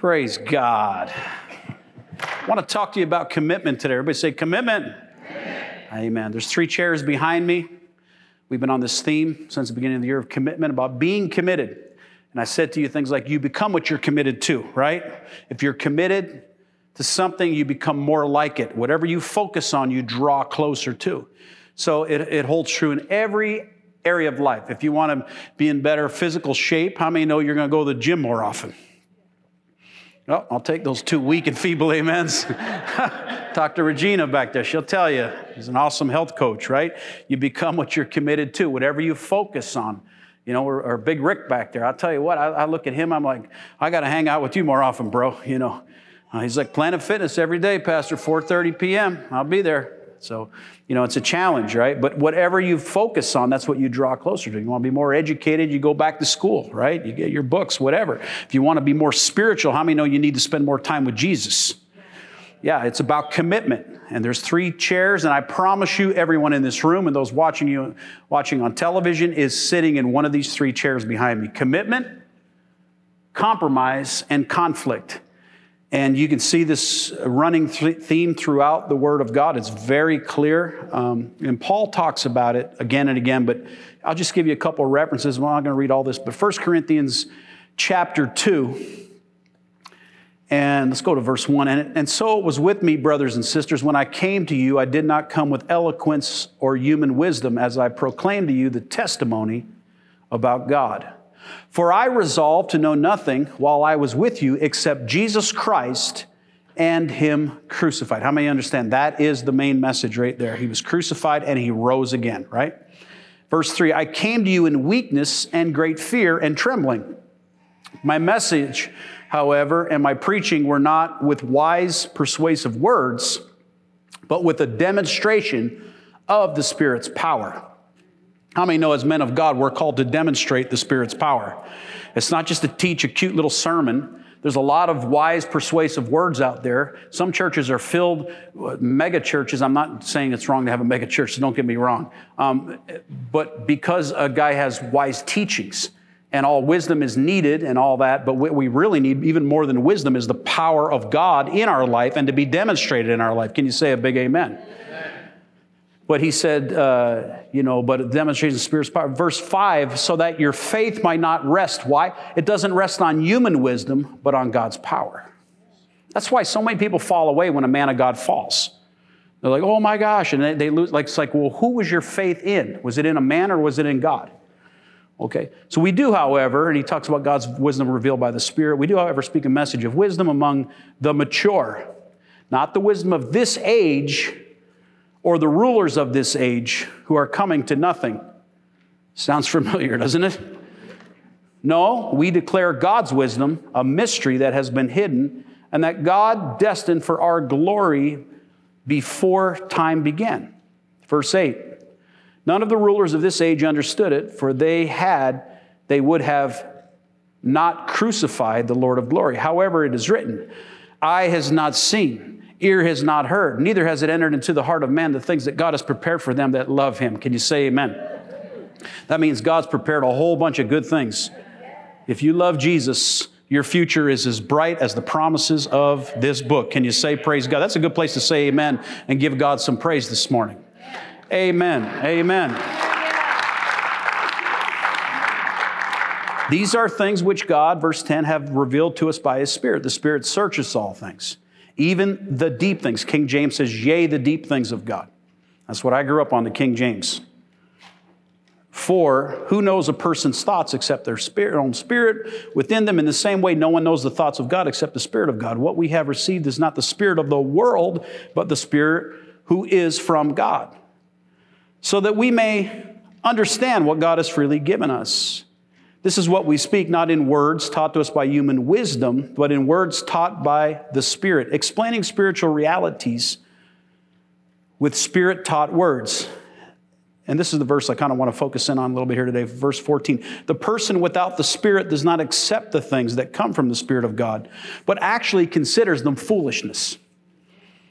Praise God. I want to talk to you about commitment today. Everybody say commitment. Amen. There's three chairs behind me. We've been on this theme since the beginning of the year of commitment about being committed. And I said to you things like you become what you're committed to, right? If you're committed to something, you become more like it. Whatever you focus on, you draw closer to. So it, it holds true in every area of life. If you want to be in better physical shape, how many know you're going to go to the gym more often? Well, I'll take those two weak and feeble amens. Talk to Regina back there. She'll tell you. She's an awesome health coach, right? You become what you're committed to, whatever you focus on. You know, or, or Big Rick back there. I'll tell you what, I, I look at him, I'm like, I got to hang out with you more often, bro. You know, uh, he's like Planet Fitness every day, Pastor, 4.30 p.m. I'll be there. So, you know, it's a challenge, right? But whatever you focus on, that's what you draw closer to. You want to be more educated, you go back to school, right? You get your books, whatever. If you want to be more spiritual, how many know you need to spend more time with Jesus? Yeah, it's about commitment. And there's three chairs, and I promise you, everyone in this room and those watching you watching on television is sitting in one of these three chairs behind me. Commitment, compromise, and conflict. And you can see this running th- theme throughout the Word of God. It's very clear. Um, and Paul talks about it again and again, but I'll just give you a couple of references. I'm not going to read all this, but 1 Corinthians chapter 2. And let's go to verse 1. And, and so it was with me, brothers and sisters, when I came to you, I did not come with eloquence or human wisdom as I proclaimed to you the testimony about God. For I resolved to know nothing while I was with you except Jesus Christ and Him crucified. How many understand? That is the main message right there. He was crucified and He rose again, right? Verse 3 I came to you in weakness and great fear and trembling. My message, however, and my preaching were not with wise, persuasive words, but with a demonstration of the Spirit's power how many know as men of God, we're called to demonstrate the Spirit's power? It's not just to teach a cute little sermon. There's a lot of wise, persuasive words out there. Some churches are filled, mega churches. I'm not saying it's wrong to have a mega church, so don't get me wrong. Um, but because a guy has wise teachings and all wisdom is needed and all that, but what we really need, even more than wisdom, is the power of God in our life and to be demonstrated in our life. Can you say a big amen? But he said, uh, you know, but it demonstrates the Spirit's power. Verse 5 so that your faith might not rest. Why? It doesn't rest on human wisdom, but on God's power. That's why so many people fall away when a man of God falls. They're like, oh my gosh. And they, they lose, like, it's like, well, who was your faith in? Was it in a man or was it in God? Okay. So we do, however, and he talks about God's wisdom revealed by the Spirit, we do, however, speak a message of wisdom among the mature, not the wisdom of this age or the rulers of this age who are coming to nothing. Sounds familiar, doesn't it? No, we declare God's wisdom, a mystery that has been hidden, and that God destined for our glory before time began. Verse 8 None of the rulers of this age understood it, for they had, they would have not crucified the Lord of glory. However, it is written, Eye has not seen ear has not heard, neither has it entered into the heart of man the things that God has prepared for them that love him. Can you say amen? That means God's prepared a whole bunch of good things. If you love Jesus, your future is as bright as the promises of this book. Can you say praise God? That's a good place to say amen and give God some praise this morning. Amen. Amen. These are things which God, verse 10, have revealed to us by His Spirit. The Spirit searches all things even the deep things. King James says, Yea, the deep things of God. That's what I grew up on, the King James. For who knows a person's thoughts except their spirit, own spirit within them? In the same way, no one knows the thoughts of God except the Spirit of God. What we have received is not the Spirit of the world, but the Spirit who is from God, so that we may understand what God has freely given us. This is what we speak, not in words taught to us by human wisdom, but in words taught by the Spirit, explaining spiritual realities with Spirit taught words. And this is the verse I kind of want to focus in on a little bit here today, verse 14. The person without the Spirit does not accept the things that come from the Spirit of God, but actually considers them foolishness.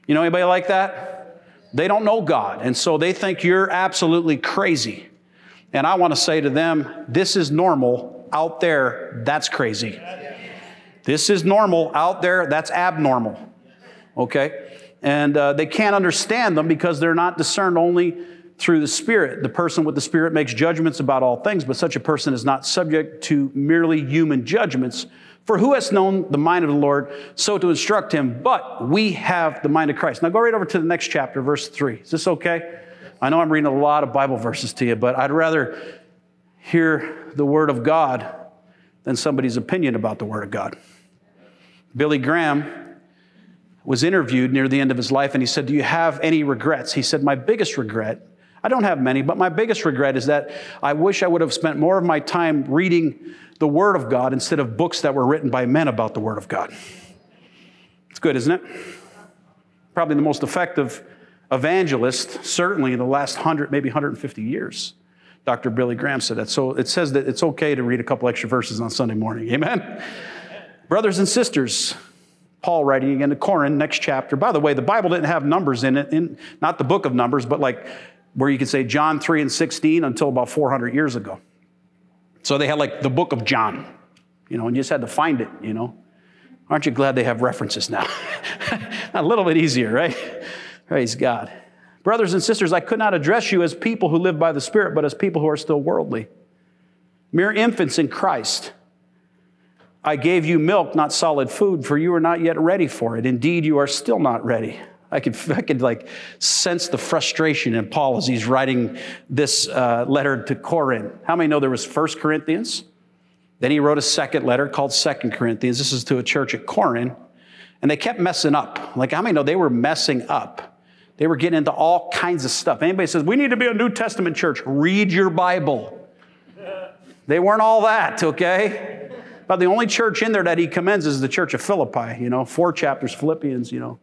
You know anybody like that? They don't know God, and so they think you're absolutely crazy. And I want to say to them, this is normal. Out there, that's crazy. This is normal out there, that's abnormal. Okay? And uh, they can't understand them because they're not discerned only through the Spirit. The person with the Spirit makes judgments about all things, but such a person is not subject to merely human judgments. For who has known the mind of the Lord so to instruct him? But we have the mind of Christ. Now go right over to the next chapter, verse 3. Is this okay? I know I'm reading a lot of Bible verses to you, but I'd rather hear the Word of God than somebody's opinion about the Word of God. Billy Graham was interviewed near the end of his life and he said, Do you have any regrets? He said, My biggest regret I don't have many, but my biggest regret is that I wish I would have spent more of my time reading the Word of God instead of books that were written by men about the Word of God. It's good, isn't it? Probably the most effective evangelist, certainly in the last 100, maybe 150 years. Dr. Billy Graham said that. So it says that it's okay to read a couple extra verses on Sunday morning. Amen? Brothers and sisters, Paul writing again to Corinth, next chapter. By the way, the Bible didn't have numbers in it, in, not the book of Numbers, but like where you could say John 3 and 16 until about 400 years ago. So they had like the book of John, you know, and you just had to find it, you know. Aren't you glad they have references now? a little bit easier, right? Praise God. Brothers and sisters, I could not address you as people who live by the Spirit, but as people who are still worldly. Mere infants in Christ. I gave you milk, not solid food, for you are not yet ready for it. Indeed, you are still not ready. I could, I could like sense the frustration in Paul as he's writing this uh, letter to Corinth. How many know there was First Corinthians? Then he wrote a second letter called Second Corinthians. This is to a church at Corinth. And they kept messing up. Like, how many know they were messing up? They were getting into all kinds of stuff. Anybody says, we need to be a New Testament church, read your Bible. They weren't all that, okay? But the only church in there that he commends is the church of Philippi, you know, four chapters, Philippians, you know.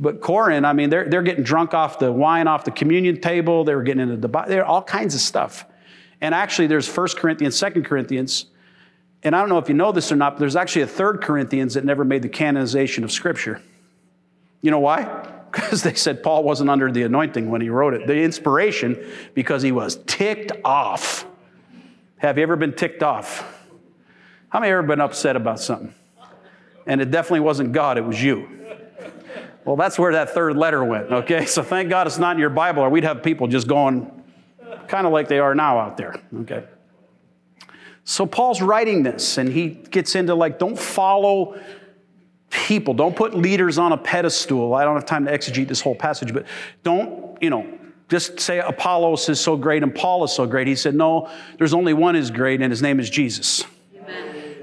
But Corinth, I mean, they're, they're getting drunk off the wine off the communion table. They were getting into the, there all kinds of stuff. And actually, there's 1 Corinthians, 2 Corinthians. And I don't know if you know this or not, but there's actually a third Corinthians that never made the canonization of Scripture. You know why? Because they said Paul wasn't under the anointing when he wrote it. The inspiration, because he was ticked off. Have you ever been ticked off? How many ever been upset about something? And it definitely wasn't God, it was you. Well, that's where that third letter went, okay? So thank God it's not in your Bible, or we'd have people just going kind of like they are now out there, okay? So Paul's writing this, and he gets into like, don't follow people, don't put leaders on a pedestal. I don't have time to exegete this whole passage, but don't, you know, just say Apollos is so great and Paul is so great. He said, no, there's only one is great, and his name is Jesus. Amen.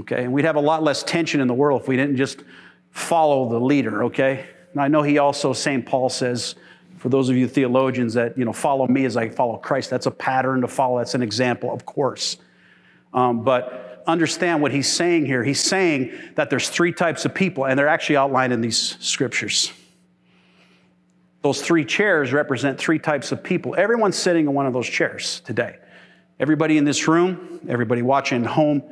Okay, and we'd have a lot less tension in the world if we didn't just follow the leader, okay? And I know he also, St. Paul says, for those of you theologians, that, you know, follow me as I follow Christ. That's a pattern to follow. That's an example, of course. Um, but understand what he's saying here. He's saying that there's three types of people, and they're actually outlined in these scriptures. Those three chairs represent three types of people. Everyone's sitting in one of those chairs today. Everybody in this room, everybody watching home,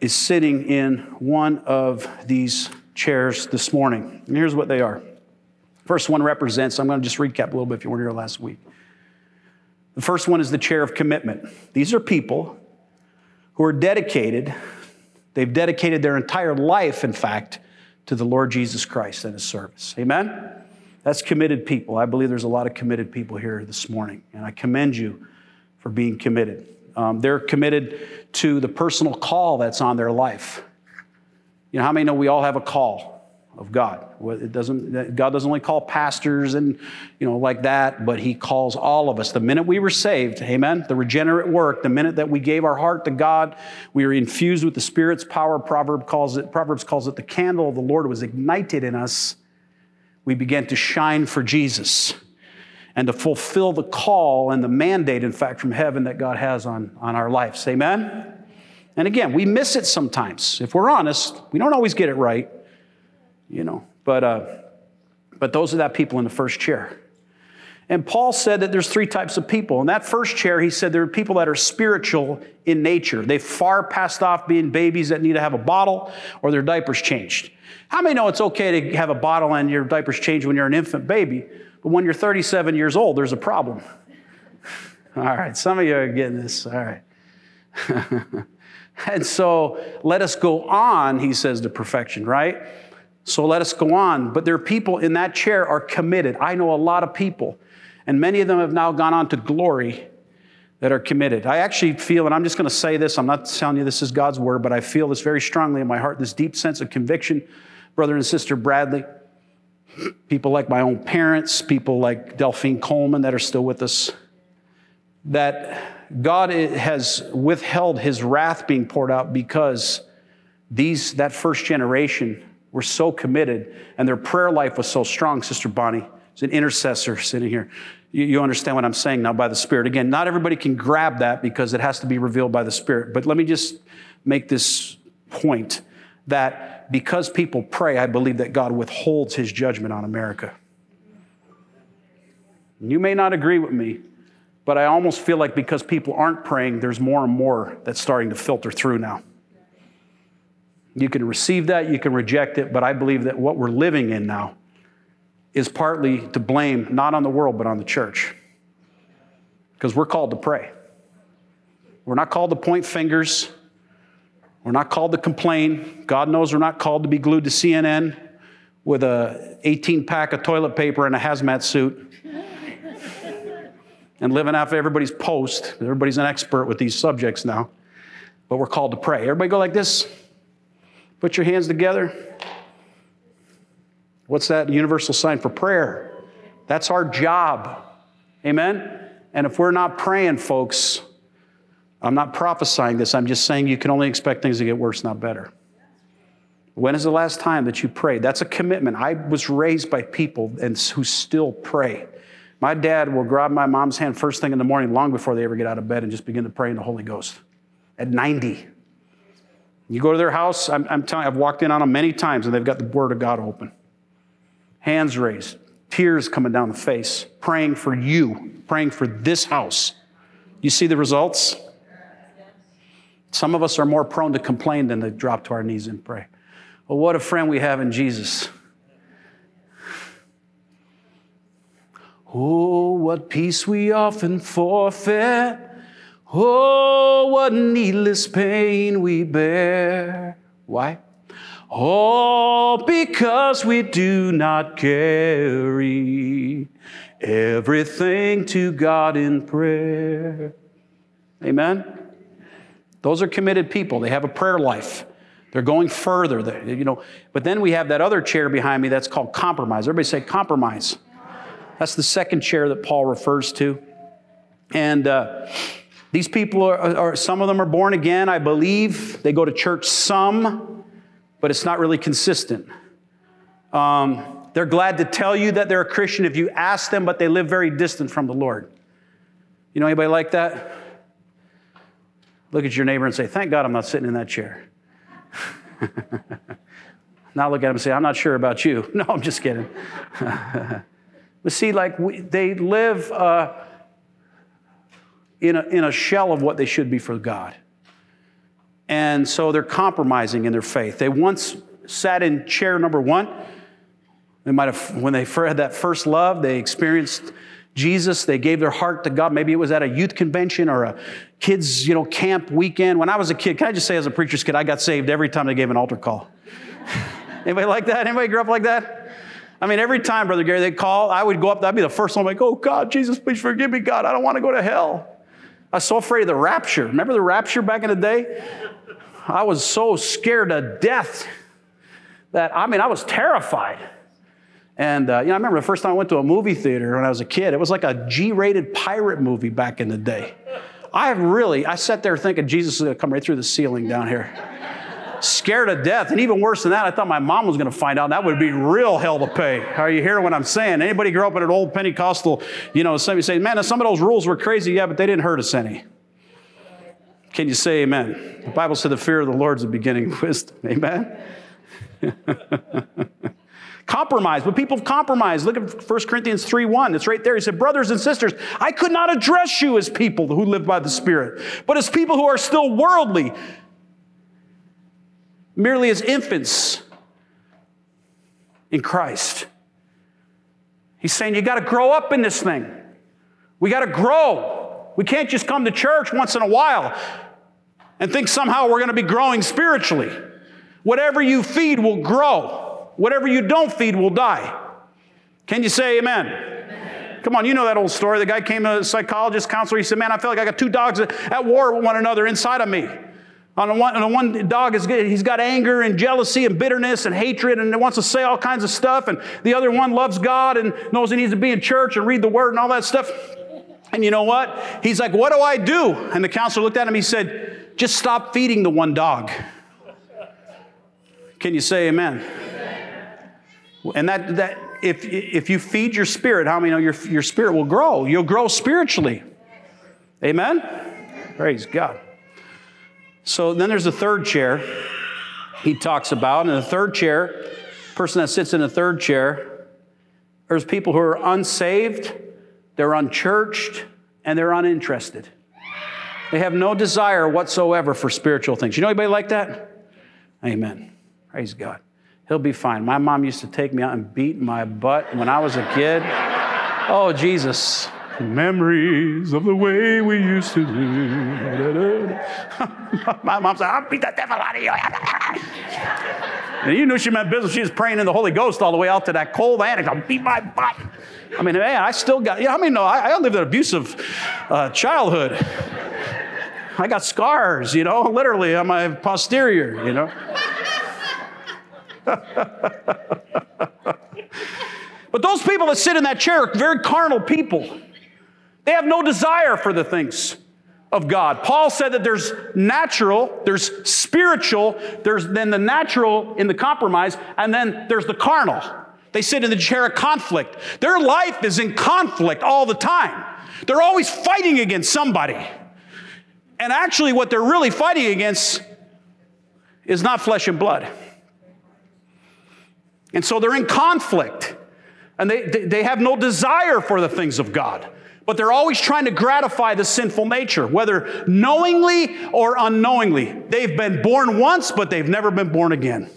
is sitting in one of these chairs this morning. And here's what they are. First one represents, I'm going to just recap a little bit if you weren't here last week. The first one is the chair of commitment. These are people who are dedicated, they've dedicated their entire life, in fact, to the Lord Jesus Christ and his service. Amen? That's committed people. I believe there's a lot of committed people here this morning, and I commend you for being committed. Um, they're committed to the personal call that's on their life. You know, how many know we all have a call of God? It doesn't, God doesn't only call pastors and, you know, like that, but He calls all of us. The minute we were saved, amen, the regenerate work, the minute that we gave our heart to God, we were infused with the Spirit's power. Proverb calls it, Proverbs calls it the candle of the Lord was ignited in us. We began to shine for Jesus and to fulfill the call and the mandate, in fact, from heaven that God has on, on our lives. Amen? And again, we miss it sometimes. If we're honest, we don't always get it right, you know. But, uh, but those are that people in the first chair. And Paul said that there's three types of people. In that first chair, he said there are people that are spiritual in nature. They've far passed off being babies that need to have a bottle or their diapers changed. How many know it's okay to have a bottle and your diapers changed when you're an infant baby, but when you're 37 years old, there's a problem? All right, some of you are getting this. All right. And so let us go on, he says, to perfection, right? So let us go on. But there are people in that chair are committed. I know a lot of people, and many of them have now gone on to glory that are committed. I actually feel, and I'm just going to say this, I'm not telling you this is God's word, but I feel this very strongly in my heart, this deep sense of conviction. Brother and Sister Bradley, people like my own parents, people like Delphine Coleman that are still with us, that God has withheld his wrath being poured out because these, that first generation were so committed and their prayer life was so strong, Sister Bonnie. Is an intercessor sitting here. You, you understand what I'm saying now by the Spirit. Again, not everybody can grab that because it has to be revealed by the Spirit. But let me just make this point that because people pray, I believe that God withholds his judgment on America. You may not agree with me, but I almost feel like because people aren't praying, there's more and more that's starting to filter through now. You can receive that, you can reject it, but I believe that what we're living in now is partly to blame not on the world, but on the church. Because we're called to pray. We're not called to point fingers. We're not called to complain. God knows we're not called to be glued to CNN with a 18 pack of toilet paper and a hazmat suit and living off everybody's post. Everybody's an expert with these subjects now. But we're called to pray. Everybody go like this. Put your hands together. What's that universal sign for prayer? That's our job. Amen? And if we're not praying, folks, I'm not prophesying this. I'm just saying you can only expect things to get worse, not better. When is the last time that you prayed? That's a commitment. I was raised by people and who still pray. My dad will grab my mom's hand first thing in the morning, long before they ever get out of bed, and just begin to pray in the Holy Ghost. At 90. You go to their house, I'm, I'm telling I've walked in on them many times and they've got the Word of God open. Hands raised, tears coming down the face, praying for you, praying for this house. You see the results? Some of us are more prone to complain than to drop to our knees and pray. Well, what a friend we have in Jesus. Oh, what peace we often forfeit. Oh, what needless pain we bear. Why? All because we do not carry everything to God in prayer. Amen? Those are committed people. They have a prayer life. They're going further. You know, but then we have that other chair behind me that's called compromise. Everybody say compromise. That's the second chair that Paul refers to. And uh, these people are, are, some of them are born again, I believe. They go to church some, but it's not really consistent. Um, they're glad to tell you that they're a Christian if you ask them, but they live very distant from the Lord. You know anybody like that? Look at your neighbor and say, Thank God I'm not sitting in that chair. now look at him and say, I'm not sure about you. No, I'm just kidding. But see, like we, they live uh, in, a, in a shell of what they should be for God. And so they're compromising in their faith. They once sat in chair number one. They might have, when they had that first love, they experienced Jesus. They gave their heart to God. Maybe it was at a youth convention or a kids, you know, camp weekend. When I was a kid, can I just say, as a preacher's kid, I got saved every time they gave an altar call. Anybody like that? Anybody grew up like that? I mean, every time, Brother Gary, they'd call, I would go up, that'd be the first one, like, oh God, Jesus, please forgive me, God, I don't want to go to hell. I was so afraid of the rapture. Remember the rapture back in the day? I was so scared to death that, I mean, I was terrified. And, uh, you know, I remember the first time I went to a movie theater when I was a kid, it was like a G rated pirate movie back in the day. I really, I sat there thinking Jesus is going to come right through the ceiling down here scared to death. And even worse than that, I thought my mom was going to find out. That would be real hell to pay. Are you hearing what I'm saying? Anybody grew up in an old Pentecostal, you know, somebody say, man, some of those rules were crazy. Yeah, but they didn't hurt us any. Can you say amen? The Bible said the fear of the Lord is the beginning of wisdom. Amen? compromise, but people have compromised. Look at 1 Corinthians 3 1. It's right there. He said, Brothers and sisters, I could not address you as people who live by the Spirit, but as people who are still worldly merely as infants in Christ. He's saying you got to grow up in this thing. We got to grow. We can't just come to church once in a while. and think somehow we're going to be growing spiritually. Whatever you feed will grow, whatever you don't feed will die. Can you say amen? amen? Come on, you know that old story. The guy came to a psychologist, counselor. He said, Man, I feel like I got two dogs at war with one another inside of me. On the one, on the one dog, is, he's got anger and jealousy and bitterness and hatred and wants to say all kinds of stuff. And the other one loves God and knows he needs to be in church and read the word and all that stuff. And you know what? He's like, What do I do? And the counselor looked at him. He said, Just stop feeding the one dog. Can you say amen? amen. And that, that if, if you feed your spirit, how many know your, your spirit will grow? You'll grow spiritually. Amen? Praise God. So then there's a third chair he talks about. And the third chair, person that sits in the third chair, there's people who are unsaved, they're unchurched, and they're uninterested. They have no desire whatsoever for spiritual things. You know anybody like that? Amen. Praise God. He'll be fine. My mom used to take me out and beat my butt when I was a kid. Oh, Jesus. Memories of the way we used to do. My mom said, I'll beat the devil out of you. and you knew she meant business. She was praying in the Holy Ghost all the way out to that cold attic. I'll beat my butt. I mean, man, I still got, know, I mean, no, I, I lived an abusive uh, childhood. I got scars, you know, literally on my posterior, you know. but those people that sit in that chair are very carnal people. They have no desire for the things of God. Paul said that there's natural, there's spiritual, there's then the natural in the compromise, and then there's the carnal. They sit in the chair of conflict. Their life is in conflict all the time. They're always fighting against somebody. And actually, what they're really fighting against is not flesh and blood. And so they're in conflict and they, they have no desire for the things of God but they're always trying to gratify the sinful nature, whether knowingly or unknowingly. They've been born once, but they've never been born again.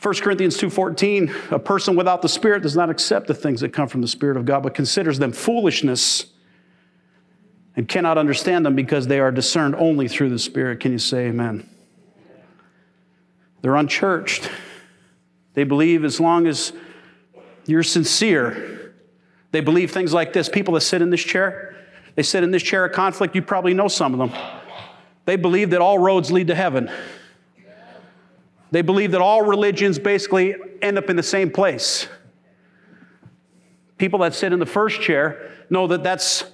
1 Corinthians 2:14 a person without the spirit does not accept the things that come from the spirit of God but considers them foolishness and cannot understand them because they are discerned only through the spirit can you say amen They're unchurched they believe as long as you're sincere they believe things like this. People that sit in this chair, they sit in this chair of conflict, you probably know some of them. They believe that all roads lead to heaven. They believe that all religions basically end up in the same place. People that sit in the first chair know that that's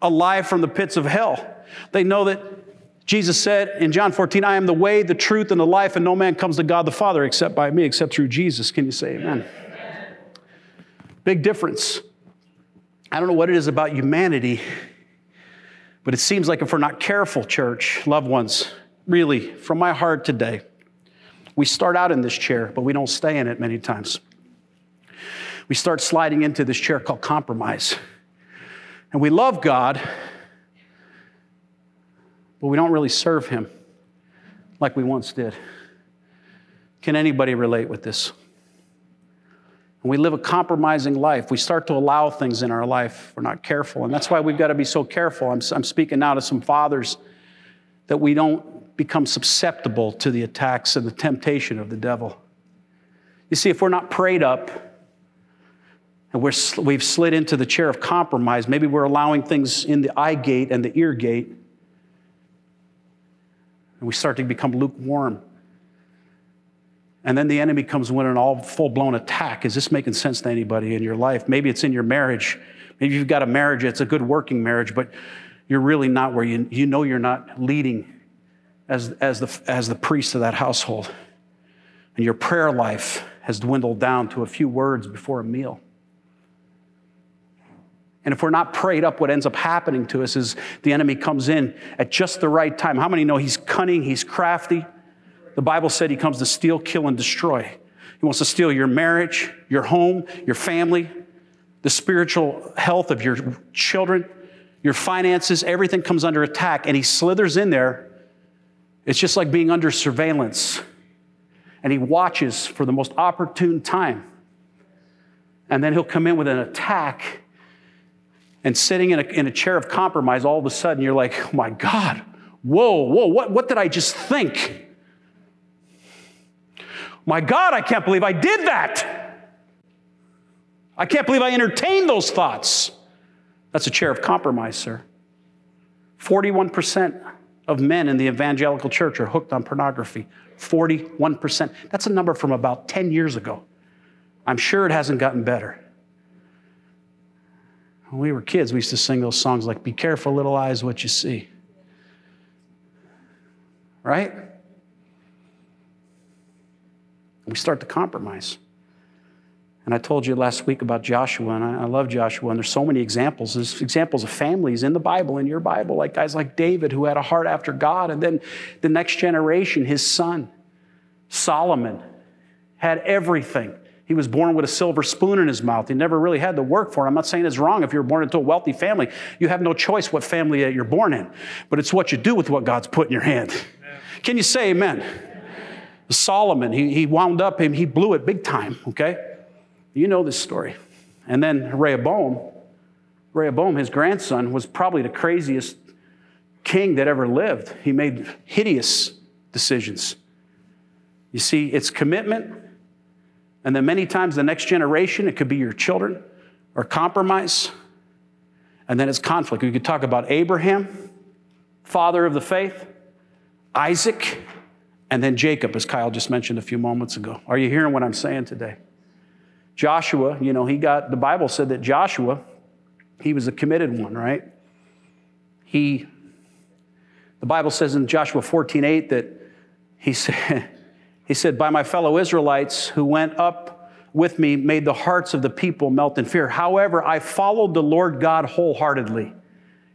a lie from the pits of hell. They know that Jesus said in John 14, I am the way, the truth, and the life, and no man comes to God the Father except by me, except through Jesus. Can you say amen? Big difference. I don't know what it is about humanity, but it seems like if we're not careful, church, loved ones, really, from my heart today, we start out in this chair, but we don't stay in it many times. We start sliding into this chair called compromise. And we love God, but we don't really serve Him like we once did. Can anybody relate with this? We live a compromising life. We start to allow things in our life. We're not careful. And that's why we've got to be so careful. I'm, I'm speaking now to some fathers that we don't become susceptible to the attacks and the temptation of the devil. You see, if we're not prayed up and we're, we've slid into the chair of compromise, maybe we're allowing things in the eye gate and the ear gate, and we start to become lukewarm. And then the enemy comes with an all full blown attack. Is this making sense to anybody in your life? Maybe it's in your marriage. Maybe you've got a marriage, it's a good working marriage, but you're really not where you, you know you're not leading as, as, the, as the priest of that household. And your prayer life has dwindled down to a few words before a meal. And if we're not prayed up, what ends up happening to us is the enemy comes in at just the right time. How many know he's cunning, he's crafty? The Bible said he comes to steal, kill, and destroy. He wants to steal your marriage, your home, your family, the spiritual health of your children, your finances. Everything comes under attack, and he slithers in there. It's just like being under surveillance. And he watches for the most opportune time. And then he'll come in with an attack. And sitting in a, in a chair of compromise, all of a sudden you're like, oh my God, Whoa, whoa, what, what did I just think? My God, I can't believe I did that. I can't believe I entertained those thoughts. That's a chair of compromise, sir. 41% of men in the evangelical church are hooked on pornography. 41%. That's a number from about 10 years ago. I'm sure it hasn't gotten better. When we were kids, we used to sing those songs like, Be careful, little eyes, what you see. Right? We start to compromise. And I told you last week about Joshua, and I, love Joshua, and there's so many examples. There's examples of families in the Bible, in your Bible, like guys like David who had a heart after God, and then the next generation, his son, Solomon, had everything. He was born with a silver spoon in his mouth. He never really had to work for it. I'm not saying it's wrong if you're born into a wealthy family. You have no choice what family you're born in, but it's what you do with what God's put in your hand. Amen. Can you say amen? Solomon, he, he wound up, he blew it big time, okay? You know this story. And then Rehoboam, Rehoboam, his grandson, was probably the craziest king that ever lived. He made hideous decisions. You see, it's commitment, and then many times the next generation, it could be your children, or compromise, and then it's conflict. We could talk about Abraham, father of the faith, Isaac, and then Jacob, as Kyle just mentioned a few moments ago. Are you hearing what I'm saying today? Joshua, you know, he got, the Bible said that Joshua, he was a committed one, right? He, the Bible says in Joshua 14, 8 that he said, he said, by my fellow Israelites who went up with me made the hearts of the people melt in fear. However, I followed the Lord God wholeheartedly.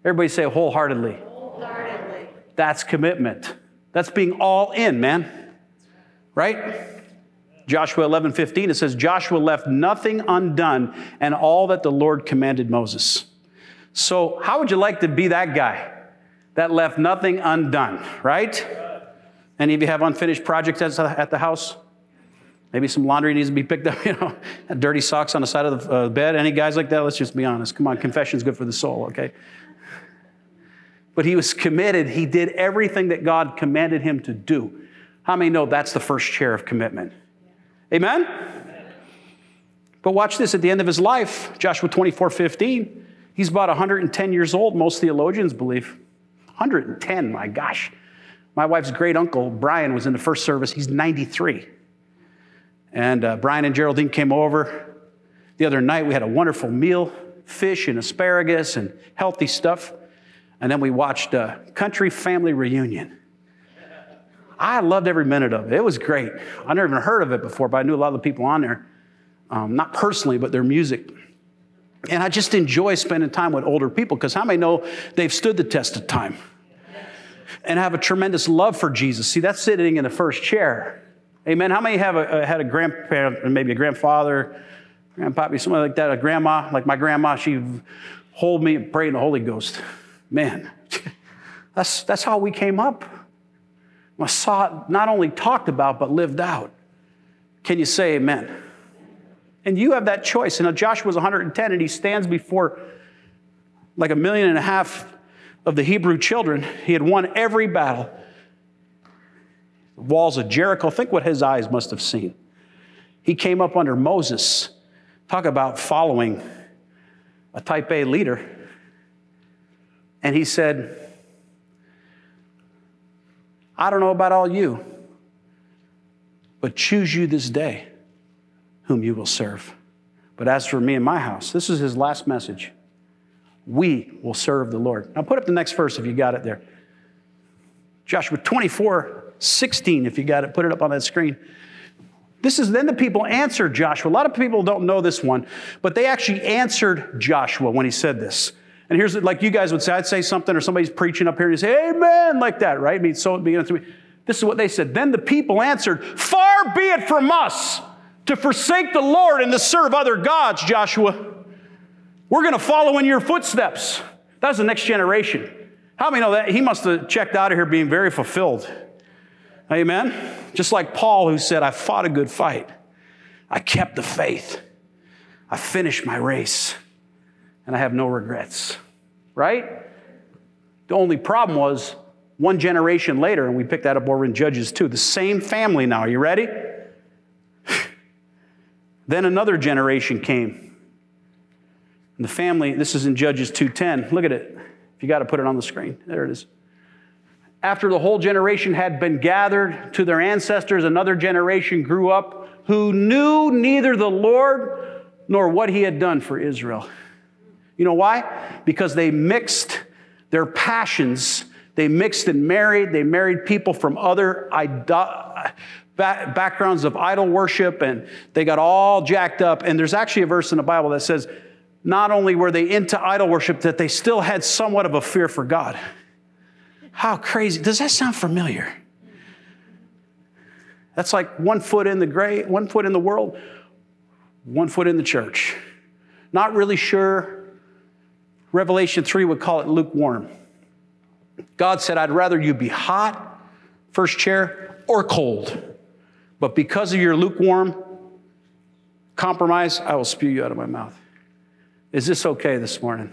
Everybody say wholeheartedly. Wholeheartedly. That's commitment. That's being all in, man. Right? Joshua 11, 15, it says, Joshua left nothing undone and all that the Lord commanded Moses. So, how would you like to be that guy that left nothing undone, right? Any of you have unfinished projects at the house? Maybe some laundry needs to be picked up, you know, dirty socks on the side of the uh, bed. Any guys like that? Let's just be honest. Come on, confession's good for the soul, okay? But he was committed. He did everything that God commanded him to do. How many know that's the first chair of commitment? Amen? But watch this at the end of his life, Joshua 24 15, he's about 110 years old, most theologians believe. 110, my gosh. My wife's great uncle, Brian, was in the first service. He's 93. And uh, Brian and Geraldine came over the other night. We had a wonderful meal fish and asparagus and healthy stuff. And then we watched a country family reunion. I loved every minute of it. It was great. I never even heard of it before, but I knew a lot of the people on there. Um, not personally, but their music. And I just enjoy spending time with older people because how many know they've stood the test of time and have a tremendous love for Jesus? See, that's sitting in the first chair. Amen. How many have a, had a grandparent, maybe a grandfather, grandpappy, something like that, a grandma, like my grandma, she hold me and pray in the Holy Ghost. Man, that's, that's how we came up. I saw it not only talked about, but lived out. Can you say amen? And you have that choice. And Joshua was 110 and he stands before like a million and a half of the Hebrew children. He had won every battle. The walls of Jericho, think what his eyes must have seen. He came up under Moses. Talk about following a type A leader. And he said, I don't know about all you, but choose you this day whom you will serve. But as for me and my house, this is his last message. We will serve the Lord. Now put up the next verse if you got it there. Joshua 24, 16, if you got it, put it up on that screen. This is then the people answered Joshua. A lot of people don't know this one, but they actually answered Joshua when he said this. And here's like you guys would say, I'd say something, or somebody's preaching up here and you say, Amen, like that, right? I mean, so it begins to be. This is what they said. Then the people answered, Far be it from us to forsake the Lord and to serve other gods, Joshua. We're going to follow in your footsteps. That's the next generation. How many know that? He must have checked out of here being very fulfilled. Amen? Just like Paul, who said, I fought a good fight. I kept the faith. I finished my race and I have no regrets. Right? The only problem was One generation later, and we picked that up over in Judges 2, the same family now. Are you ready? then another generation came. And the family, this is in Judges 2:10. Look at it. If you got to put it on the screen. There it is. After the whole generation had been gathered to their ancestors, another generation grew up who knew neither the Lord nor what he had done for Israel. You know why? Because they mixed their passions they mixed and married. They married people from other backgrounds of idol worship, and they got all jacked up. And there's actually a verse in the Bible that says, not only were they into idol worship, that they still had somewhat of a fear for God. How crazy. Does that sound familiar? That's like one foot in the gray, one foot in the world, one foot in the church. Not really sure. Revelation 3 would call it lukewarm. God said, I'd rather you be hot, first chair, or cold. But because of your lukewarm compromise, I will spew you out of my mouth. Is this okay this morning?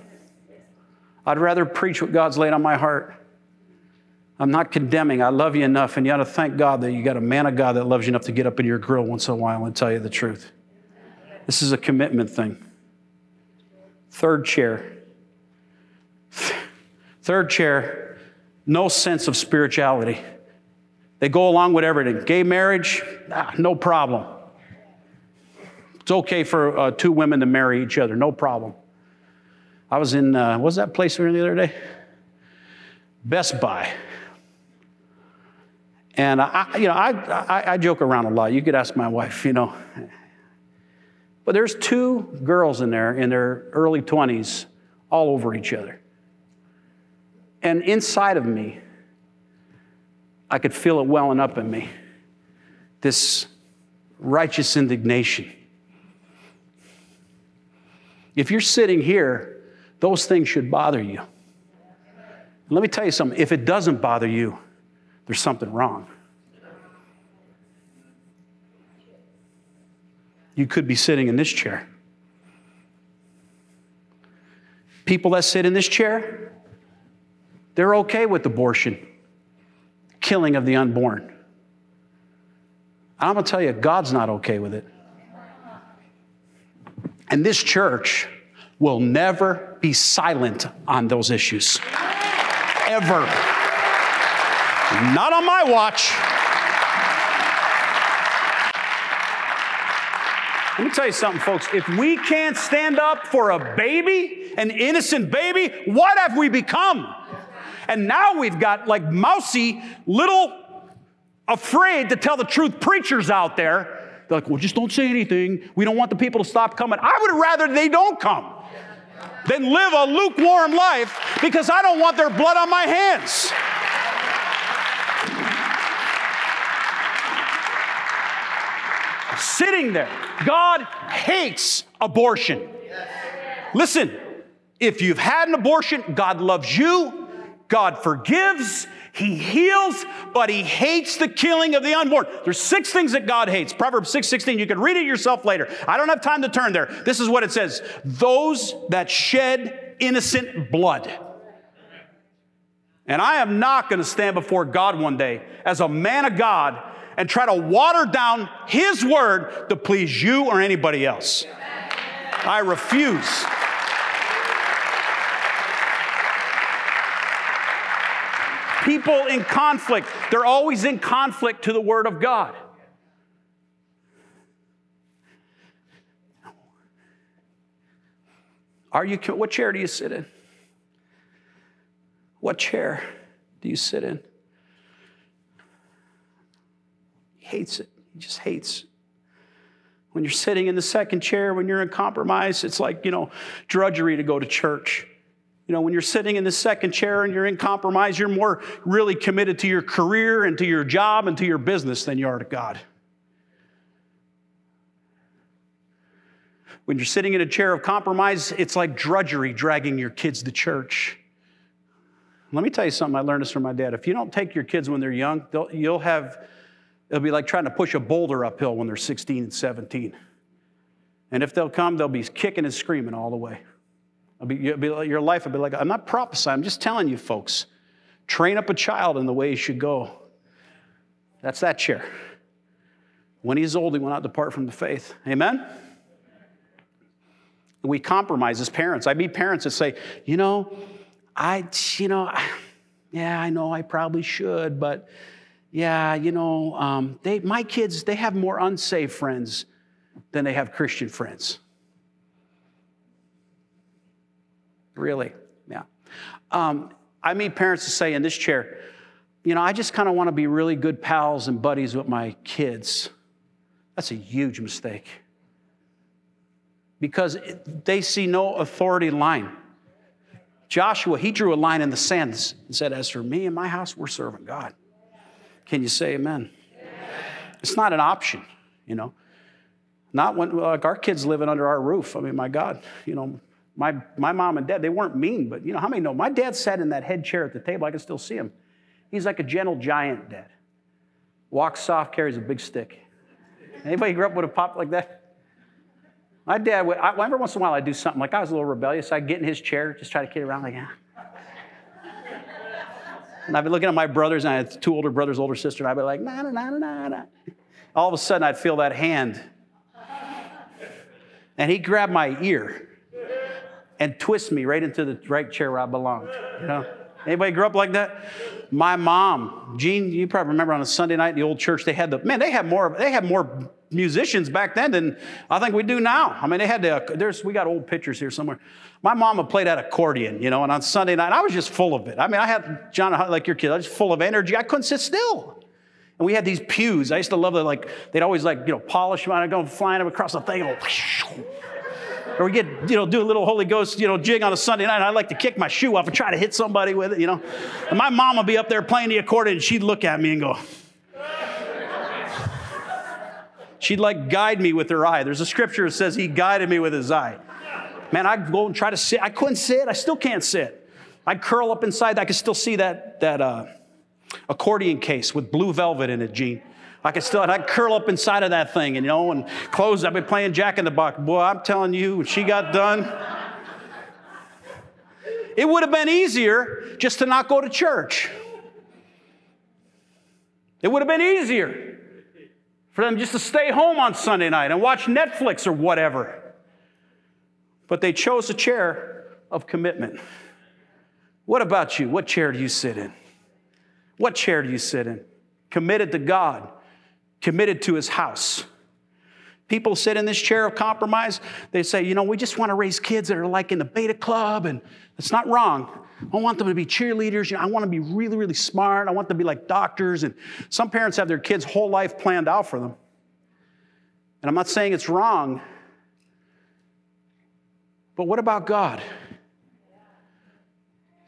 I'd rather preach what God's laid on my heart. I'm not condemning. I love you enough, and you ought to thank God that you got a man of God that loves you enough to get up in your grill once in a while and tell you the truth. This is a commitment thing. Third chair. Third chair no sense of spirituality. They go along with everything. Gay marriage, ah, no problem. It's okay for uh, two women to marry each other, no problem. I was in, uh, what was that place we were in the other day? Best Buy. And I, you know, I, I, I joke around a lot. You could ask my wife, you know. But there's two girls in there in their early 20s all over each other. And inside of me, I could feel it welling up in me this righteous indignation. If you're sitting here, those things should bother you. Let me tell you something if it doesn't bother you, there's something wrong. You could be sitting in this chair. People that sit in this chair, they're okay with abortion, killing of the unborn. I'm going to tell you, God's not okay with it. And this church will never be silent on those issues. Ever. Not on my watch. Let me tell you something, folks. If we can't stand up for a baby, an innocent baby, what have we become? And now we've got like mousy, little, afraid to tell the truth preachers out there. They're like, well, just don't say anything. We don't want the people to stop coming. I would rather they don't come than live a lukewarm life because I don't want their blood on my hands. Sitting there, God hates abortion. Listen, if you've had an abortion, God loves you God forgives, He heals, but He hates the killing of the unborn. There's six things that God hates. Proverbs 6 16. You can read it yourself later. I don't have time to turn there. This is what it says those that shed innocent blood. And I am not going to stand before God one day as a man of God and try to water down His word to please you or anybody else. I refuse. People in conflict. They're always in conflict to the Word of God. Are you, what chair do you sit in? What chair do you sit in? He hates it. He just hates when you're sitting in the second chair, when you're in compromise, it's like, you know, drudgery to go to church. You know, when you're sitting in the second chair and you're in compromise, you're more really committed to your career and to your job and to your business than you are to God. When you're sitting in a chair of compromise, it's like drudgery dragging your kids to church. Let me tell you something I learned this from my dad. If you don't take your kids when they're young, you'll have, it'll be like trying to push a boulder uphill when they're 16 and 17. And if they'll come, they'll be kicking and screaming all the way. Be, your life will be like, I'm not prophesying, I'm just telling you, folks. Train up a child in the way he should go. That's that chair. When he's old, he will not depart from the faith. Amen? We compromise as parents. I meet parents that say, you know, I, you know, yeah, I know I probably should, but yeah, you know, um, they, my kids, they have more unsafe friends than they have Christian friends. Really, yeah. Um, I meet parents to say in this chair, you know, I just kind of want to be really good pals and buddies with my kids. That's a huge mistake because they see no authority line. Joshua, he drew a line in the sand and said, As for me and my house, we're serving God. Can you say amen? amen. It's not an option, you know. Not when like our kids living under our roof. I mean, my God, you know, my, my mom and dad, they weren't mean, but you know, how many know? My dad sat in that head chair at the table. I can still see him. He's like a gentle giant dad. Walks soft, carries a big stick. Anybody grew up with a pop like that? My dad, would, I, every once in a while, I'd do something like I was a little rebellious. I'd get in his chair, just try to kid around like, yeah. And I'd be looking at my brothers, and I had two older brothers, older sister, and I'd be like, na na na na na. All of a sudden, I'd feel that hand. And he grabbed my ear and twist me right into the right chair where I belonged. You know? Anybody grew up like that? My mom, Jean, you probably remember on a Sunday night in the old church, they had the man, they had more, they had more musicians back then than I think we do now. I mean, they had the, there's, we got old pictures here somewhere. My mama played that accordion, you know, and on Sunday night, I was just full of it. I mean, I had, John, like your kid, I was full of energy. I couldn't sit still. And we had these pews. I used to love that, like, they'd always, like, you know, polish them. I'd go flying them across the thing. Or we get, you know, do a little Holy Ghost, you know, jig on a Sunday night. I'd like to kick my shoe off and try to hit somebody with it, you know. And my mom would be up there playing the accordion, and she'd look at me and go, She'd like guide me with her eye. There's a scripture that says he guided me with his eye. Man, I'd go and try to sit. I couldn't sit. I still can't sit. I'd curl up inside. I could still see that, that uh, accordion case with blue velvet in it, Gene. I could still, I'd curl up inside of that thing, and, you know, and close. I've been playing Jack in the Box. Boy, I'm telling you, when she got done, it would have been easier just to not go to church. It would have been easier for them just to stay home on Sunday night and watch Netflix or whatever. But they chose a chair of commitment. What about you? What chair do you sit in? What chair do you sit in? Committed to God, committed to his house. People sit in this chair of compromise. They say, you know, we just want to raise kids that are like in the beta club, and it's not wrong. I want them to be cheerleaders. You know, I want to be really, really smart. I want them to be like doctors. And some parents have their kids' whole life planned out for them. And I'm not saying it's wrong, but what about God?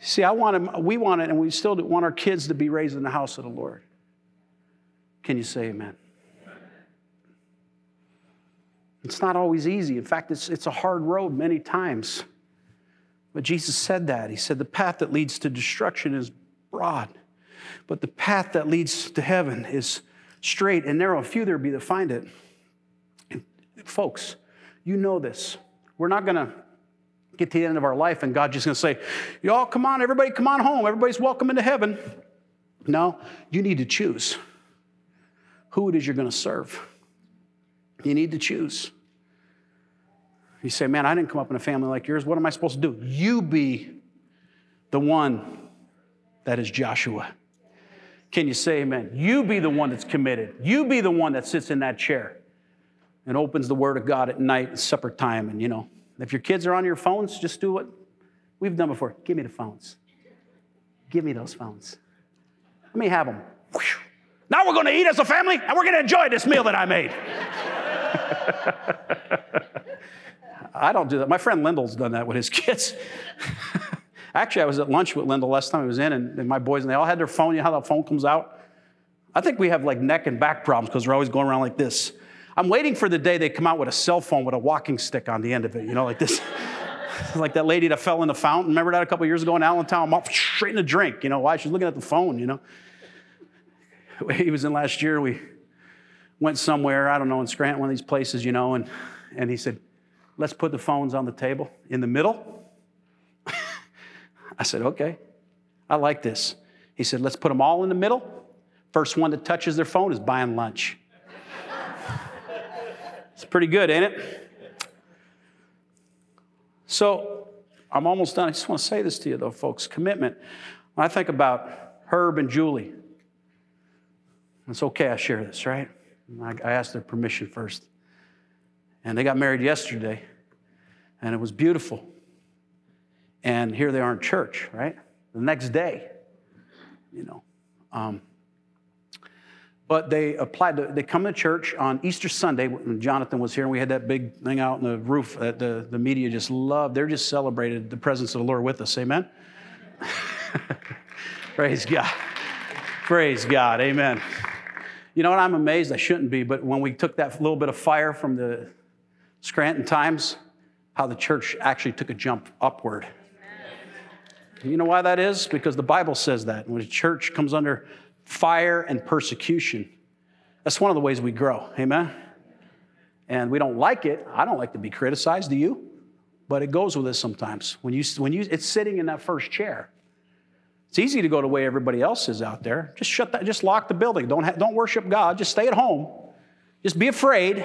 See, I want him, we want it, and we still want our kids to be raised in the house of the Lord. Can you say amen? It's not always easy. In fact, it's, it's a hard road many times. But Jesus said that. He said, The path that leads to destruction is broad, but the path that leads to heaven is straight and narrow. Few there be that find it. And folks, you know this. We're not going to get to the end of our life and God's just going to say, Y'all, come on, everybody, come on home. Everybody's welcome into heaven. No, you need to choose who it is you're going to serve. You need to choose. You say, Man, I didn't come up in a family like yours. What am I supposed to do? You be the one that is Joshua. Can you say amen? You be the one that's committed. You be the one that sits in that chair and opens the Word of God at night at supper time. And, you know, if your kids are on your phones, just do what we've done before. Give me the phones. Give me those phones. Let me have them. Now we're going to eat as a family and we're going to enjoy this meal that I made. I don't do that. My friend Lyndall's done that with his kids. Actually, I was at lunch with Lyndall last time I was in, and, and my boys, and they all had their phone. You know how the phone comes out? I think we have like neck and back problems because we're always going around like this. I'm waiting for the day they come out with a cell phone with a walking stick on the end of it, you know, like this. like that lady that fell in the fountain. Remember that a couple years ago in Allentown? I'm off straight in the drink. You know why? She's looking at the phone, you know. He was in last year. We went somewhere, I don't know, in Scranton, one of these places, you know, and, and he said, let's put the phones on the table in the middle. I said, okay, I like this. He said, let's put them all in the middle. First one that touches their phone is buying lunch. it's pretty good, ain't it? So I'm almost done. I just want to say this to you, though, folks commitment. When I think about Herb and Julie, it's okay I share this, right? I asked their permission first. And they got married yesterday, and it was beautiful. And here they are in church, right? The next day, you know. Um, but they applied, to, they come to church on Easter Sunday when Jonathan was here, and we had that big thing out on the roof that the, the media just loved. They're just celebrated the presence of the Lord with us. Amen? Praise God. Praise God. Amen. You know what? I'm amazed. I shouldn't be, but when we took that little bit of fire from the Scranton Times, how the church actually took a jump upward. You know why that is? Because the Bible says that. When a church comes under fire and persecution, that's one of the ways we grow. Amen? And we don't like it. I don't like to be criticized, do you? But it goes with us sometimes. When you, when you, it's sitting in that first chair. It's easy to go the way everybody else is out there. Just shut that, just lock the building. Don't, ha- don't worship God. Just stay at home. Just be afraid. You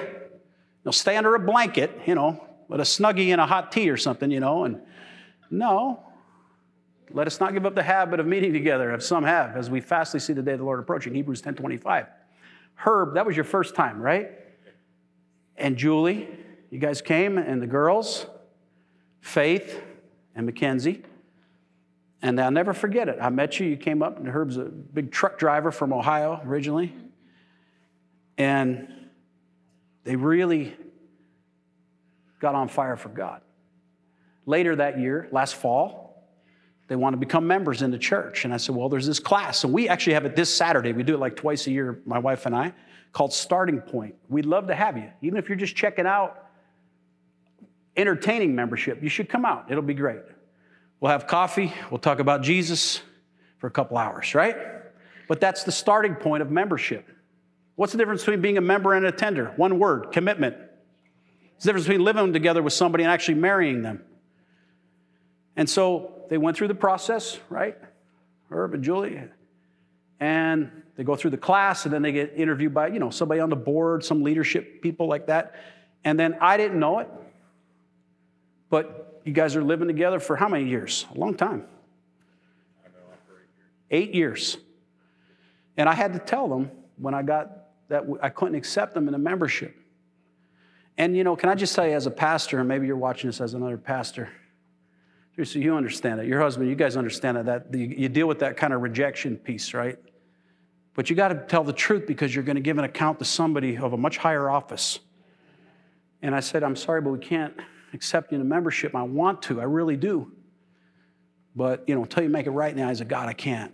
know, stay under a blanket, you know, with a snuggie and a hot tea or something, you know. And no, let us not give up the habit of meeting together, as some have, as we fastly see the day of the Lord approaching. Hebrews 10 25. Herb, that was your first time, right? And Julie, you guys came, and the girls, Faith and Mackenzie. And I'll never forget it. I met you. You came up, and Herb's a big truck driver from Ohio originally. And they really got on fire for God. Later that year, last fall, they want to become members in the church. And I said, Well, there's this class. And we actually have it this Saturday. We do it like twice a year, my wife and I, called Starting Point. We'd love to have you. Even if you're just checking out entertaining membership, you should come out. It'll be great. We'll have coffee, we'll talk about Jesus for a couple hours, right? But that's the starting point of membership. What's the difference between being a member and a tender? One word commitment. It's the difference between living together with somebody and actually marrying them. And so they went through the process, right? Herb and Julie. And they go through the class and then they get interviewed by, you know, somebody on the board, some leadership people like that. And then I didn't know it, but you guys are living together for how many years? A long time. Eight years. And I had to tell them when I got that I couldn't accept them in a membership. And you know, can I just tell you as a pastor, and maybe you're watching this as another pastor, so you understand it. Your husband, you guys understand it, that you deal with that kind of rejection piece, right? But you got to tell the truth because you're going to give an account to somebody of a much higher office. And I said, I'm sorry, but we can't accepting a membership. I want to, I really do. But, you know, until you make it right in the eyes of God, I can't.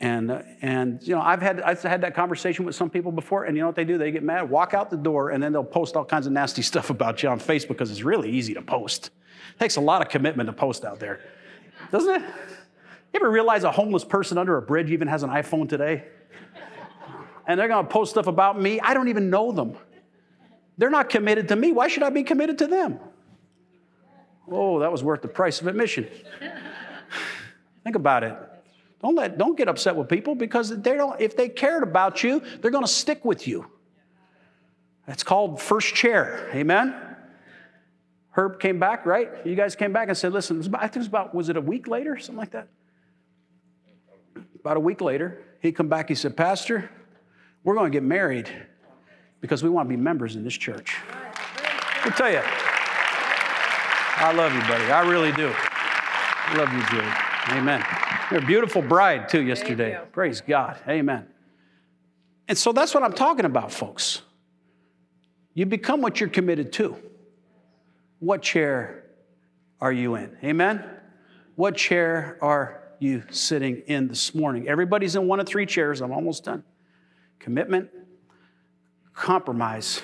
And, uh, and you know, I've had, I've had that conversation with some people before, and you know what they do? They get mad, walk out the door, and then they'll post all kinds of nasty stuff about you on Facebook because it's really easy to post. It takes a lot of commitment to post out there, doesn't it? You ever realize a homeless person under a bridge even has an iPhone today? And they're gonna post stuff about me. I don't even know them. They're not committed to me. Why should I be committed to them? Oh, that was worth the price of admission. Think about it. Don't, let, don't get upset with people because they don't, if they cared about you, they're going to stick with you. That's called first chair. Amen? Herb came back, right? You guys came back and said, listen, about, I think it was about, was it a week later? Something like that? About a week later, he come back, he said, Pastor, we're going to get married because we want to be members in this church. I tell you, I love you, buddy. I really do. I love you, Julie. Amen. You're a beautiful bride, too, yesterday. Praise God. Amen. And so that's what I'm talking about, folks. You become what you're committed to. What chair are you in? Amen? What chair are you sitting in this morning? Everybody's in one of three chairs. I'm almost done. Commitment, compromise,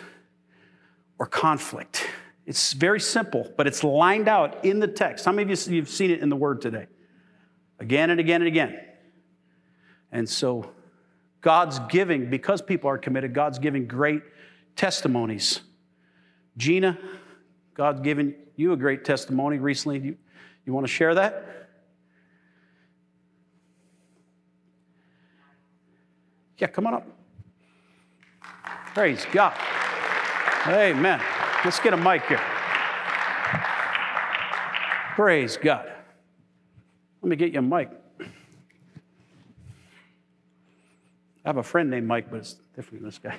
or conflict. It's very simple, but it's lined out in the text. How many of you have seen it in the Word today? Again and again and again. And so, God's giving, because people are committed, God's giving great testimonies. Gina, God's given you a great testimony recently. You, you want to share that? Yeah, come on up. Praise God. Amen. Let's get a mic here. Praise God. Let me get you a mic. I have a friend named Mike, but it's different than this guy.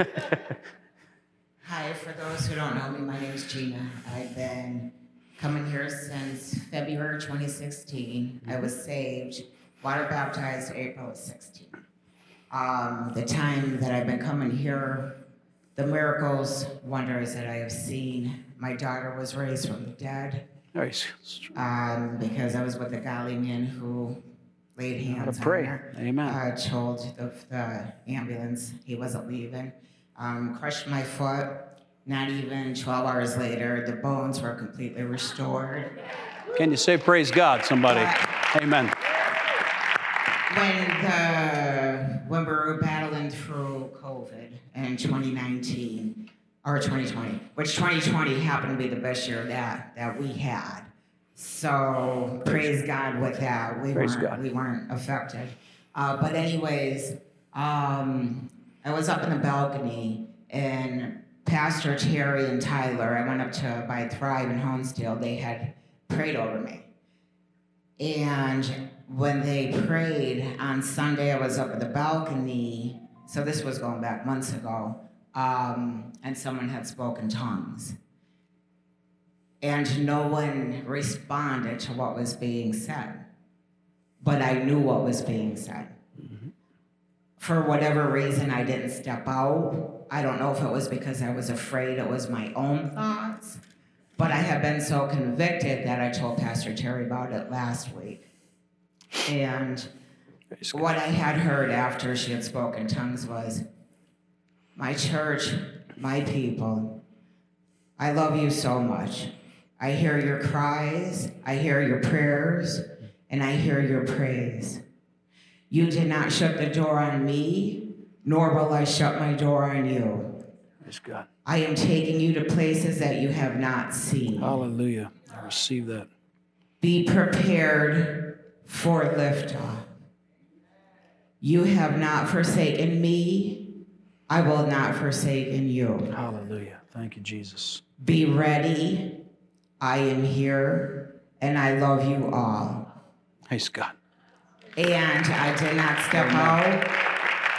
Hi, for those who don't know me, my name is Gina. I've been coming here since February 2016. I was saved, water baptized April of 16. Um, the time that I've been coming here, the miracles, wonders that I have seen. My daughter was raised from the dead Nice. um, because I was with a godly man who laid hands on pray. her. Amen. Uh, told the, the ambulance he wasn't leaving. Um, crushed my foot. Not even 12 hours later, the bones were completely restored. Can you say praise God, somebody? Amen. When the when we were battling through COVID in 2019 or 2020, which 2020 happened to be the best year that that we had. So praise God with that. We Praise weren't God. we weren't affected. Uh, but anyways, um, I was up in the balcony and Pastor Terry and Tyler, I went up to by Thrive in Honesdale, they had prayed over me. And when they prayed on Sunday, I was up at the balcony. So this was going back months ago. Um, and someone had spoken tongues. And no one responded to what was being said. But I knew what was being said. For whatever reason, I didn't step out. I don't know if it was because I was afraid it was my own thoughts. But I have been so convicted that I told Pastor Terry about it last week. And what I had heard after she had spoken tongues was, My church, my people, I love you so much. I hear your cries, I hear your prayers, and I hear your praise. You did not shut the door on me, nor will I shut my door on you. Praise God. I am taking you to places that you have not seen. Hallelujah. I receive that. Be prepared for liftoff. You have not forsaken me. I will not forsaken you. Hallelujah. Thank you, Jesus. Be ready. I am here and I love you all. Praise God. And I did not step out.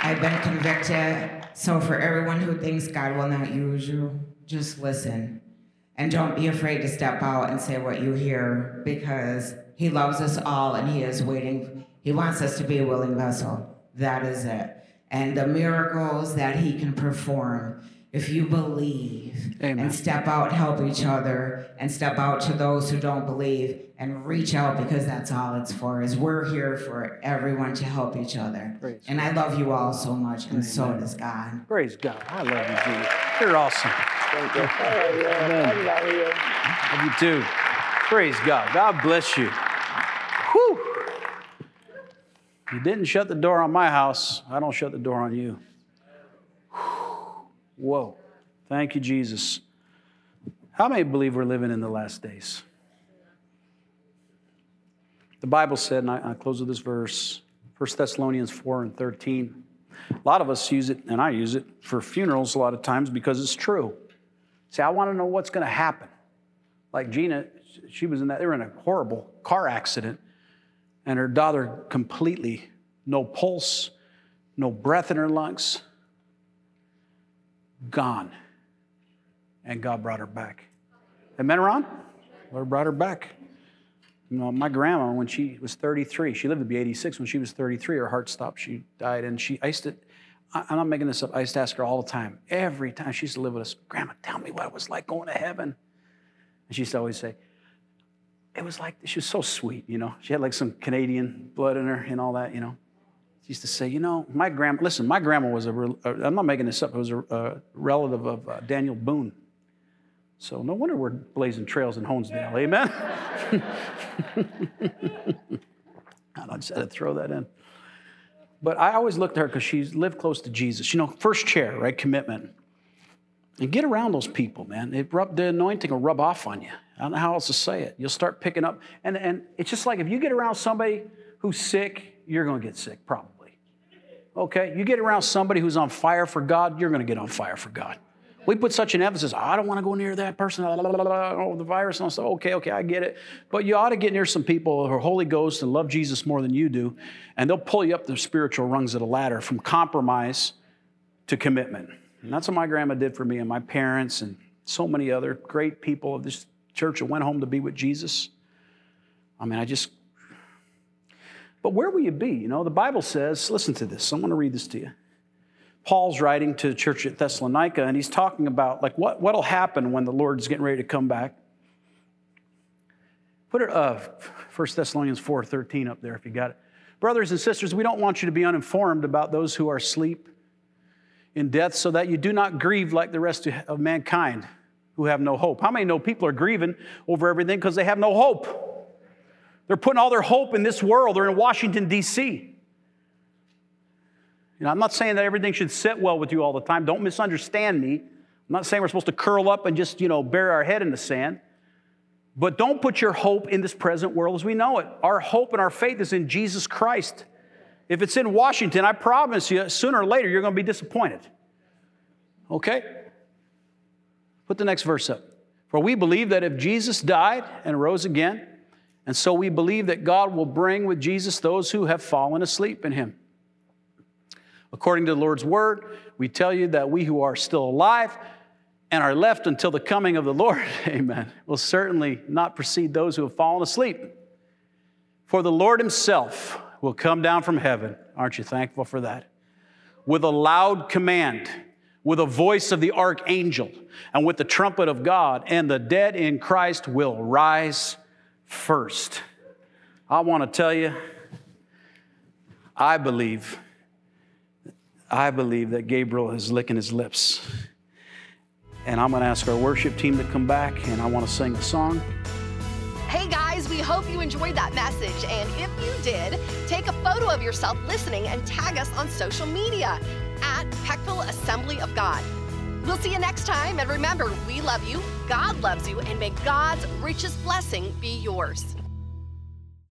I've been convicted. So for everyone who thinks God will not use you, just listen. And don't be afraid to step out and say what you hear because he loves us all and he is waiting. He wants us to be a willing vessel. That is it. And the miracles that he can perform, if you believe Amen. and step out, help each other, and step out to those who don't believe and reach out because that's all it's for. Is we're here for everyone to help each other. Praise and I love you all so much, and so does God. Praise God. I love you, Jesus. You're awesome. Thank you. Amen. Love you too. Praise God. God bless you. You didn't shut the door on my house. I don't shut the door on you. Whoa. Thank you, Jesus. How many believe we're living in the last days? The Bible said, and I, I close with this verse, 1 Thessalonians 4 and 13. A lot of us use it, and I use it for funerals a lot of times because it's true. See, I want to know what's going to happen. Like Gina, she was in that, they were in a horrible car accident, and her daughter completely, no pulse, no breath in her lungs, gone. And God brought her back. Amen, Ron? Lord brought her back. You know, my grandma, when she was 33, she lived to be 86. When she was 33, her heart stopped. She died. And she, I used to, I'm not making this up. I used to ask her all the time, every time she used to live with us, Grandma, tell me what it was like going to heaven. And she used to always say, it was like, she was so sweet, you know. She had like some Canadian blood in her and all that, you know. She used to say, you know, my grandma, listen, my grandma was a, rel- uh, I'm not making this up, it was a, a relative of uh, Daniel Boone. So no wonder we're blazing trails in Honesdale, amen? I just had to throw that in. But I always looked at her because she's lived close to Jesus. You know, first chair, right? Commitment. And get around those people, man. It rub, the anointing will rub off on you. I don't know how else to say it. You'll start picking up. And, and it's just like if you get around somebody who's sick, you're going to get sick, probably. Okay? You get around somebody who's on fire for God, you're going to get on fire for God. We put such an emphasis, I don't want to go near that person, oh, the virus and stuff. Okay, okay, I get it. But you ought to get near some people who are Holy Ghost and love Jesus more than you do, and they'll pull you up the spiritual rungs of the ladder from compromise to commitment. And that's what my grandma did for me and my parents and so many other great people of this church that went home to be with Jesus. I mean, I just, but where will you be? You know, the Bible says, listen to this. I want to read this to you. Paul's writing to the church at Thessalonica, and he's talking about like what what'll happen when the Lord's getting ready to come back. Put it uh, 1 Thessalonians 4:13 up there if you got it. Brothers and sisters, we don't want you to be uninformed about those who are asleep in death, so that you do not grieve like the rest of mankind who have no hope. How many know people are grieving over everything because they have no hope? They're putting all their hope in this world. They're in Washington, D.C. You know, I'm not saying that everything should sit well with you all the time. Don't misunderstand me. I'm not saying we're supposed to curl up and just, you know, bury our head in the sand. But don't put your hope in this present world as we know it. Our hope and our faith is in Jesus Christ. If it's in Washington, I promise you, sooner or later, you're going to be disappointed. Okay? Put the next verse up. For we believe that if Jesus died and rose again, and so we believe that God will bring with Jesus those who have fallen asleep in him. According to the Lord's word, we tell you that we who are still alive and are left until the coming of the Lord, amen, will certainly not precede those who have fallen asleep. For the Lord himself will come down from heaven. Aren't you thankful for that? With a loud command, with a voice of the archangel, and with the trumpet of God, and the dead in Christ will rise first. I want to tell you, I believe I believe that Gabriel is licking his lips. And I'm going to ask our worship team to come back, and I want to sing a song. Hey guys, we hope you enjoyed that message. And if you did, take a photo of yourself listening and tag us on social media at Peckville Assembly of God. We'll see you next time. And remember, we love you, God loves you, and may God's richest blessing be yours.